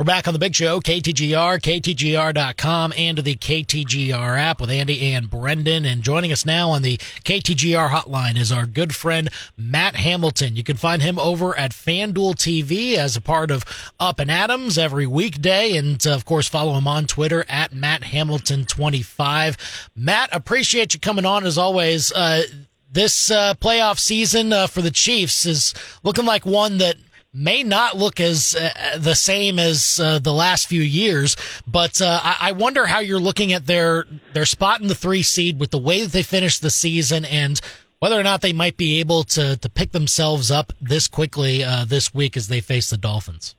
We're back on the big show, KTGR, KTGR.com, and the KTGR app with Andy and Brendan. And joining us now on the KTGR hotline is our good friend, Matt Hamilton. You can find him over at FanDuel TV as a part of Up and Adams every weekday. And uh, of course, follow him on Twitter at Matt Hamilton25. Matt, appreciate you coming on as always. Uh, this uh, playoff season uh, for the Chiefs is looking like one that may not look as uh, the same as uh, the last few years, but uh, I-, I, wonder how you're looking at their their spot in the three seed with the way that they finished the season and whether or not they might be able to to pick themselves up this quickly uh, this week as they face the Dolphins.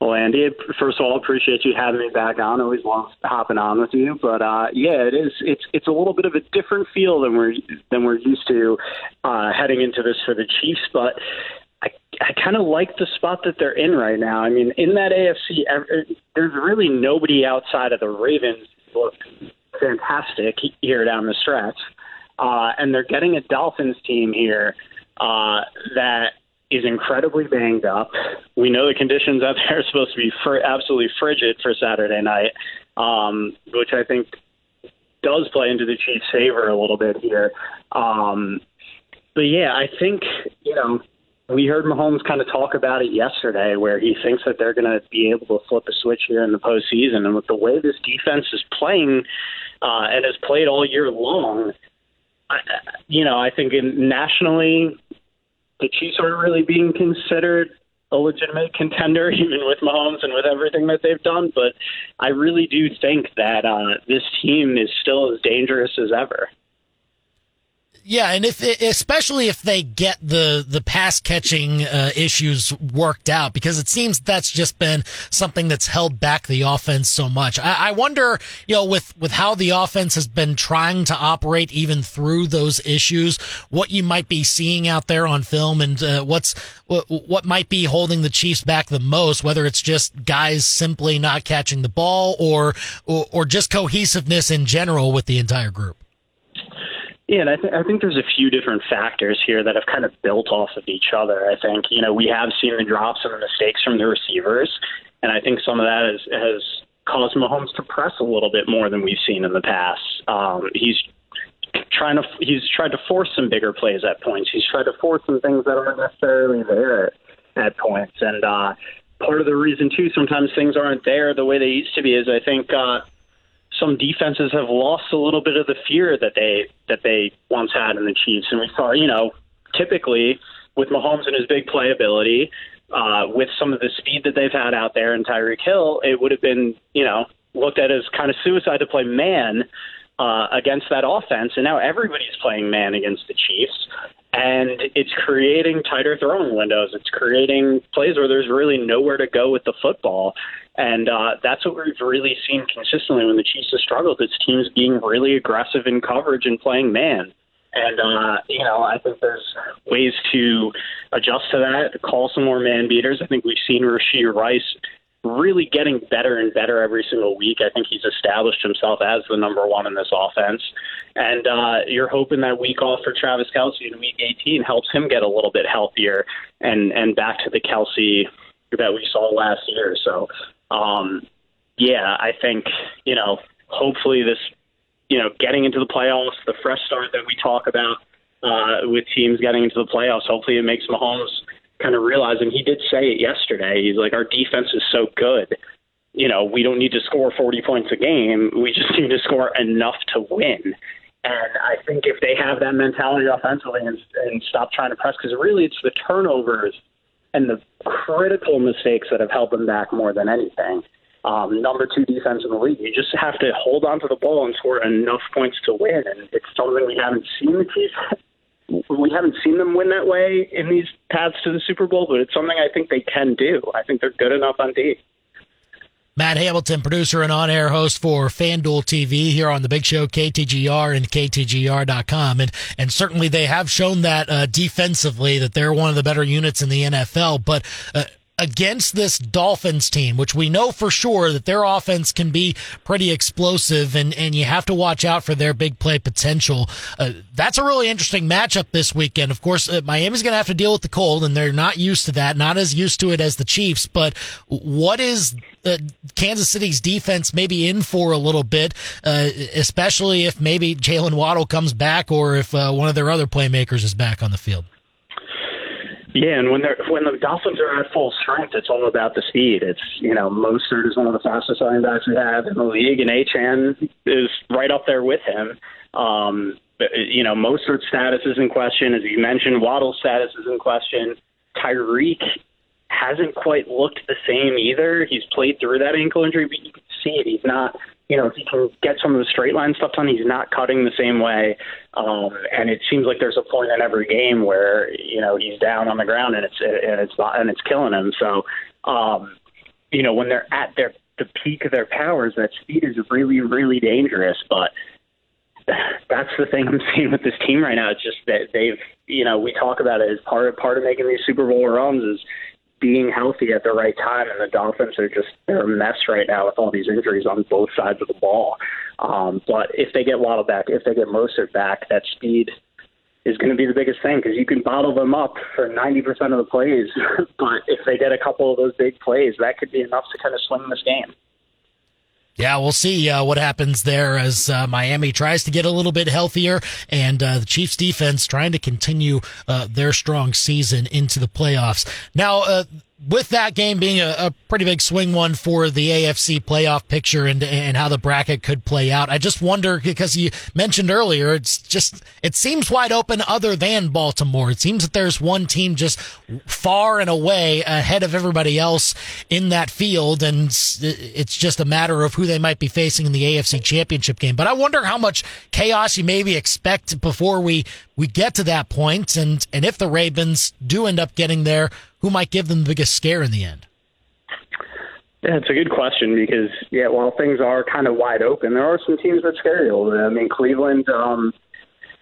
Well, Andy, first of all, appreciate you having me back on. Always love hopping on with you. But uh, yeah, it is. It's it's a little bit of a different feel than we're than we're used to uh, heading into this for the Chiefs. But I, I kind of like the spot that they're in right now. I mean, in that AFC, there's really nobody outside of the Ravens look fantastic here down the stretch, uh, and they're getting a Dolphins team here uh, that is incredibly banged up. We know the conditions out there are supposed to be fr- absolutely frigid for Saturday night, um, which I think does play into the Chiefs' favor a little bit here. Um, but yeah, I think you know we heard Mahomes kind of talk about it yesterday, where he thinks that they're going to be able to flip a switch here in the postseason. And with the way this defense is playing uh, and has played all year long, I, you know, I think in, nationally, the Chiefs aren't really being considered a legitimate contender, even with Mahomes and with everything that they've done. But I really do think that uh, this team is still as dangerous as ever. Yeah, and if especially if they get the the pass catching uh, issues worked out, because it seems that's just been something that's held back the offense so much. I, I wonder, you know, with with how the offense has been trying to operate even through those issues, what you might be seeing out there on film, and uh, what's what, what might be holding the Chiefs back the most, whether it's just guys simply not catching the ball, or, or, or just cohesiveness in general with the entire group. Yeah, and I, th- I think there's a few different factors here that have kind of built off of each other. I think you know we have seen the drops and the mistakes from the receivers, and I think some of that has, has caused Mahomes to press a little bit more than we've seen in the past. Um, he's trying to he's tried to force some bigger plays at points. He's tried to force some things that aren't necessarily there at points, and uh, part of the reason too sometimes things aren't there the way they used to be is I think. Uh, some defenses have lost a little bit of the fear that they that they once had in the Chiefs, and we saw, you know, typically with Mahomes and his big playability, uh, with some of the speed that they've had out there in Tyreek Hill, it would have been, you know, looked at as kind of suicide to play man uh, against that offense, and now everybody's playing man against the Chiefs, and it's creating tighter throwing windows. It's creating plays where there's really nowhere to go with the football, and uh, that's what we've really seen consistently when the Chiefs have struggled. It's teams being really aggressive in coverage and playing man. And, uh, you know, I think there's ways to adjust to that, call some more man beaters. I think we've seen Rashee Rice really getting better and better every single week. I think he's established himself as the number one in this offense. And uh, you're hoping that week off for Travis Kelce in week 18 helps him get a little bit healthier and, and back to the Kelce that we saw last year. So um, yeah, I think you know, hopefully this, you know, getting into the playoffs, the fresh start that we talk about uh, with teams getting into the playoffs, hopefully it makes Mahomes kind of realize, and he did say it yesterday. He's like, our defense is so good. You know, we don't need to score 40 points a game. We just need to score enough to win. And I think if they have that mentality offensively and, and stop trying to press, because really it's the turnovers and the critical mistakes that have held them back more than anything. Um, number two defense in the league. You just have to hold on to the ball and score enough points to win, and it's something we haven't seen. We haven't seen them win that way in these paths to the Super Bowl, but it's something I think they can do. I think they're good enough on D. Matt Hamilton, producer and on air host for FanDuel TV here on the big show, KTGR and KTGR.com. And, and certainly they have shown that uh, defensively that they're one of the better units in the NFL. But uh, against this Dolphins team, which we know for sure that their offense can be pretty explosive and, and you have to watch out for their big play potential. Uh, that's a really interesting matchup this weekend. Of course, uh, Miami's going to have to deal with the cold and they're not used to that, not as used to it as the Chiefs, but what is uh, Kansas City's defense maybe in for a little bit, uh, especially if maybe Jaylen Waddle comes back or if uh, one of their other playmakers is back on the field? Yeah, and when they're when the Dolphins are at full strength, it's all about the speed. It's you know Mostert is one of the fastest running backs we have in the league, and Achane is right up there with him. Um, but, you know Mostert's status is in question, as you mentioned. Waddle's status is in question. Tyreek hasn't quite looked the same either. He's played through that ankle injury, but you can see it. He's not you know, he can get some of the straight line stuff done, he's not cutting the same way. Um, and it seems like there's a point in every game where you know he's down on the ground and it's and it's and it's killing him. So, um, you know, when they're at their the peak of their powers, that speed is really really dangerous. But that's the thing I'm seeing with this team right now. It's just that they've, you know, we talk about it as part part of making these Super Bowl runs is being healthy at the right time, and the Dolphins are just they're a mess right now with all these injuries on both sides of the ball. Um, but if they get Waddle back, if they get Mostert back, that speed is going to be the biggest thing because you can bottle them up for 90% of the plays. but if they get a couple of those big plays, that could be enough to kind of swing this game. Yeah, we'll see uh, what happens there as uh, Miami tries to get a little bit healthier, and uh, the Chiefs' defense trying to continue uh, their strong season into the playoffs. Now, uh, with that game being a, a, pretty big swing one for the AFC playoff picture and and how the bracket could play out, I just wonder because you mentioned earlier, it's just it seems wide open other than Baltimore. It seems that there's one team just far and away ahead of everybody else in that field, and it's just a matter of who they might be facing in the AFC Championship game. But I wonder how much chaos you maybe expect before we we get to that point, and and if the Ravens do end up getting there who might give them the biggest scare in the end? Yeah, it's a good question because yeah, while things are kind of wide open, there are some teams that scare you. I mean, Cleveland. Um,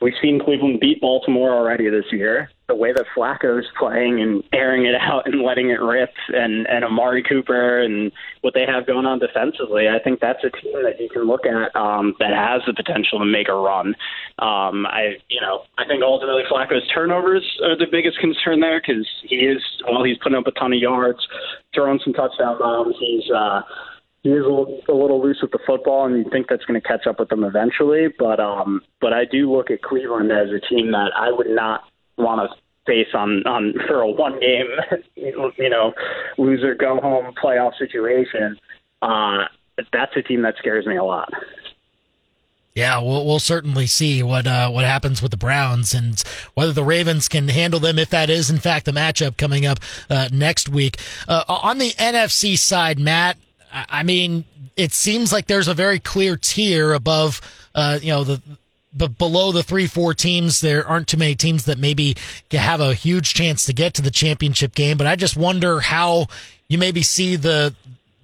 we've seen Cleveland beat Baltimore already this year the way that Flacco's playing and airing it out and letting it rip, and and Amari Cooper and what they have going on defensively, I think that's a team that you can look at um, that has the potential to make a run. Um, I you know I think ultimately Flacco's turnovers are the biggest concern there because he is while he's putting up a ton of yards, throwing some touchdown bombs, he's. uh he is a little, loose with the football, and you think that's going to catch up with them eventually. But um, but I do look at Cleveland as a team that I would not want to face on on for a one game, you know, loser go home playoff situation. Uh, that's a team that scares me a lot. Yeah, we'll we'll certainly see what uh, what happens with the Browns and whether the Ravens can handle them if that is in fact the matchup coming up uh, next week. Uh, on the NFC side, Matt, I mean, it seems like there's a very clear tier above, uh, you know, the but below the three, four teams, there aren't too many teams that maybe have a huge chance to get to the championship game. But I just wonder how you maybe see the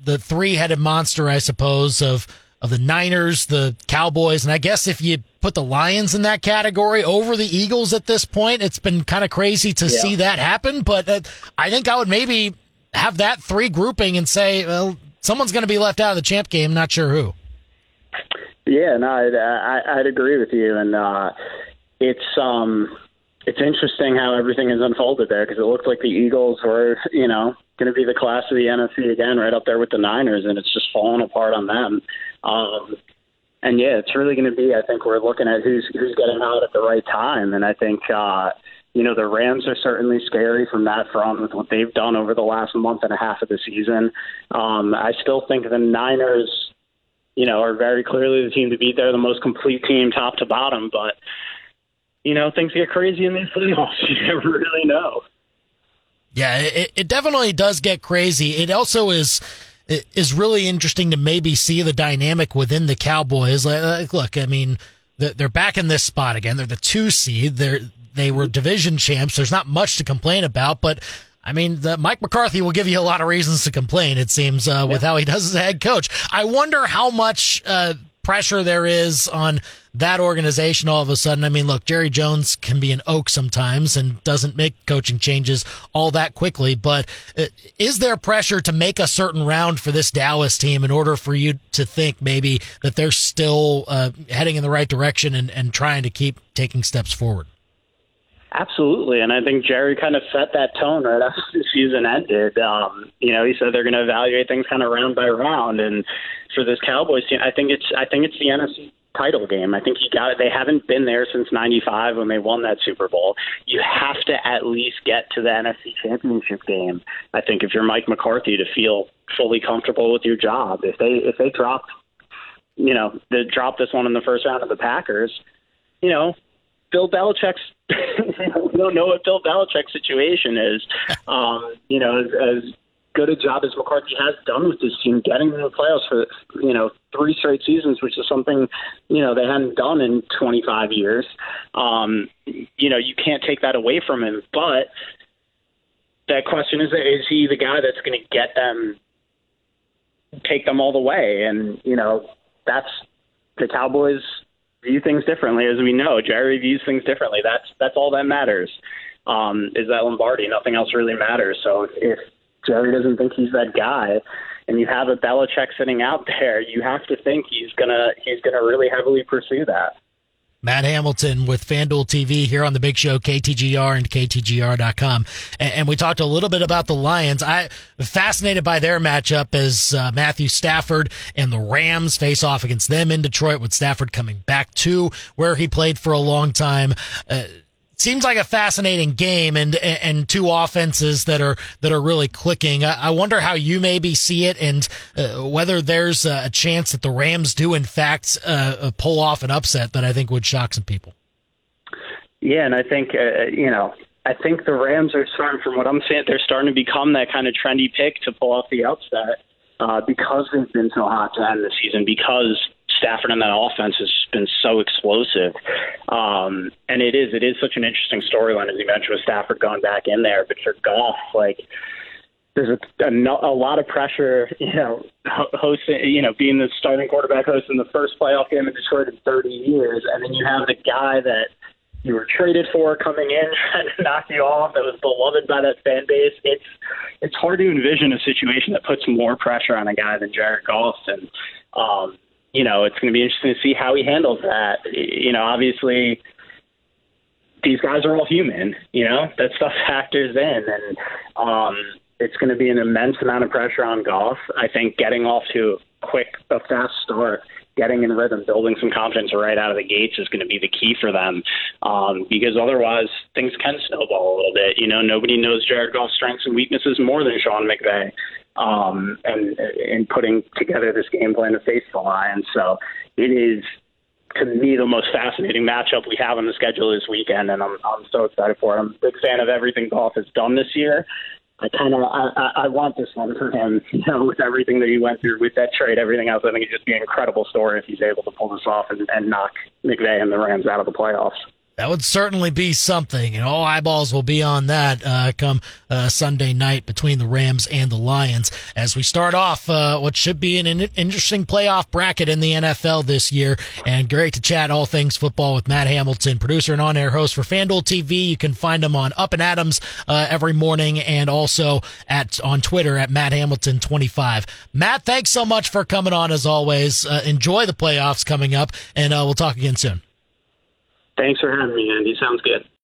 the three headed monster, I suppose, of of the Niners, the Cowboys, and I guess if you put the Lions in that category over the Eagles at this point, it's been kind of crazy to yeah. see that happen. But uh, I think I would maybe have that three grouping and say, well, someone's going to be left out of the champ game. Not sure who. Yeah, no, I'd, I'd agree with you, and uh, it's um, it's interesting how everything has unfolded there because it looked like the Eagles were, you know, going to be the class of the NFC again, right up there with the Niners, and it's just fallen apart on them. Um, and yeah, it's really going to be. I think we're looking at who's who's getting out at the right time, and I think. uh you know, the Rams are certainly scary from that front with what they've done over the last month and a half of the season. Um, I still think the Niners you know, are very clearly the team to beat. They're the most complete team, top to bottom. But you know, things get crazy in these playoffs. You never really know. Yeah, it, it definitely does get crazy. It also is is really interesting to maybe see the dynamic within the Cowboys. Like, look, I mean, they're back in this spot again. They're the two seed. They're they were division champs. There's not much to complain about, but I mean, the, Mike McCarthy will give you a lot of reasons to complain. It seems uh, with how he does as a head coach. I wonder how much uh, pressure there is on that organization all of a sudden. I mean, look, Jerry Jones can be an oak sometimes and doesn't make coaching changes all that quickly, but uh, is there pressure to make a certain round for this Dallas team in order for you to think maybe that they're still uh, heading in the right direction and, and trying to keep taking steps forward? Absolutely, and I think Jerry kind of set that tone right after the season ended. Um, you know, he said they're going to evaluate things kind of round by round, and for this Cowboys team, I think it's I think it's the NFC title game. I think you got it. They haven't been there since '95 when they won that Super Bowl. You have to at least get to the NFC Championship game. I think if you're Mike McCarthy to feel fully comfortable with your job, if they if they drop, you know, they drop this one in the first round of the Packers, you know, Bill Belichick's we don't know what Bill Belichick's situation is. Um, you know, as, as good a job as McCarthy has done with this team, getting to the playoffs for you know three straight seasons, which is something you know they hadn't done in 25 years. Um, you know, you can't take that away from him. But that question is: Is he the guy that's going to get them, take them all the way? And you know, that's the Cowboys view things differently, as we know. Jerry views things differently. That's that's all that matters. Um, is that Lombardi? Nothing else really matters. So if Jerry doesn't think he's that guy, and you have a Belichick sitting out there, you have to think he's gonna he's gonna really heavily pursue that. Matt Hamilton with FanDuel TV here on the Big Show, KTGR and KTGR.com. And, and we talked a little bit about the Lions. I fascinated by their matchup as uh, Matthew Stafford and the Rams face off against them in Detroit with Stafford coming back to where he played for a long time. Uh, seems like a fascinating game and and two offenses that are that are really clicking. I, wonder how you maybe see it and uh, whether there's a chance that the Rams do in fact uh, uh, pull off an upset that I think would shock some people. Yeah, and I think uh, you know. I think the Rams are starting, from what I'm saying, they're starting to become that kind of trendy pick to pull off the upset uh, because they've been so hot to end the season, because Stafford and that offense has been so explosive. Um, and it is, it is such an interesting storyline, as you mentioned, with Stafford going back in there. But for Goff, like, there's a, a, a lot of pressure, you know, hosting, you know, being the starting quarterback host in the first playoff game in Detroit in 30 years. And then you have the guy that you were traded for coming in to knock you off that was beloved by that fan base. It's it's hard to envision a situation that puts more pressure on a guy than Jared Goff. And um, you know, it's going to be interesting to see how he handles that. You know, obviously, these guys are all human. You know, that stuff factors in, and um, it's going to be an immense amount of pressure on Goff. I think getting off to a quick, a fast start, getting in rhythm, building some confidence right out of the gates is going to be the key for them. Um, because otherwise, things can snowball a little bit. You know, nobody knows Jared Goff's strengths and weaknesses more than Sean McVay um, and in putting together this game plan to face the Lions. So it is to me the most fascinating matchup we have on the schedule this weekend, and I'm I'm so excited for it. I'm a big fan of everything Goff has done this year. I kind of I, I want this one for him, you know, with everything that he went through with that trade, everything else. I think it'd just be an incredible story if he's able to pull this off and, and knock McVay and the Rams out of the playoffs. That would certainly be something, and all eyeballs will be on that uh, come uh, Sunday night between the Rams and the Lions as we start off uh, what should be an interesting playoff bracket in the NFL this year. And great to chat all things football with Matt Hamilton, producer and on-air host for FanDuel TV. You can find him on Up and Adams uh, every morning, and also at on Twitter at Matt Hamilton 25. Matt, thanks so much for coming on as always. Uh, enjoy the playoffs coming up, and uh, we'll talk again soon. Thanks for having me, Andy. Sounds good.